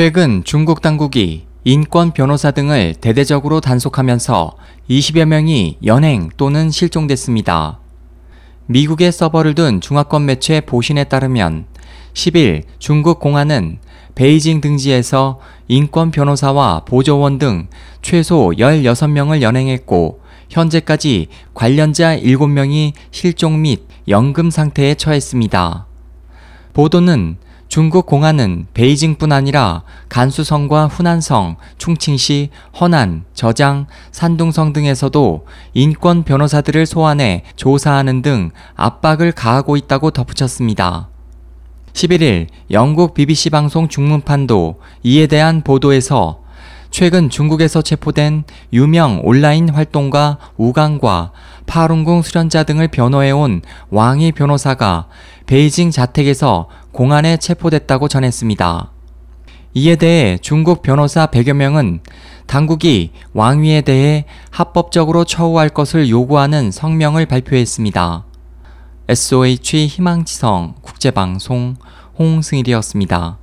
최근 중국 당국이 인권 변호사 등을 대대적으로 단속하면서 20여 명이 연행 또는 실종됐습니다. 미국의 서버를 둔 중화권 매체 보신에 따르면 10일 중국 공안은 베이징 등지에서 인권 변호사와 보조원 등 최소 16명을 연행했고 현재까지 관련자 7명이 실종 및 연금 상태에 처했습니다. 보도는 중국 공안은 베이징뿐 아니라 간수성과 후난성, 충칭시, 허난, 저장, 산둥성 등에서도 인권 변호사들을 소환해 조사하는 등 압박을 가하고 있다고 덧붙였습니다. 11일 영국 BBC 방송 중문판도 이에 대한 보도에서 최근 중국에서 체포된 유명 온라인 활동가 우강과 파룬궁 수련자 등을 변호해온 왕이 변호사가 베이징 자택에서 공안에 체포됐다고 전했습니다. 이에 대해 중국 변호사 100여 명은 당국이 왕위에 대해 합법적으로 처우할 것을 요구하는 성명을 발표했습니다. SOH 희망지성 국제방송 홍승일이었습니다.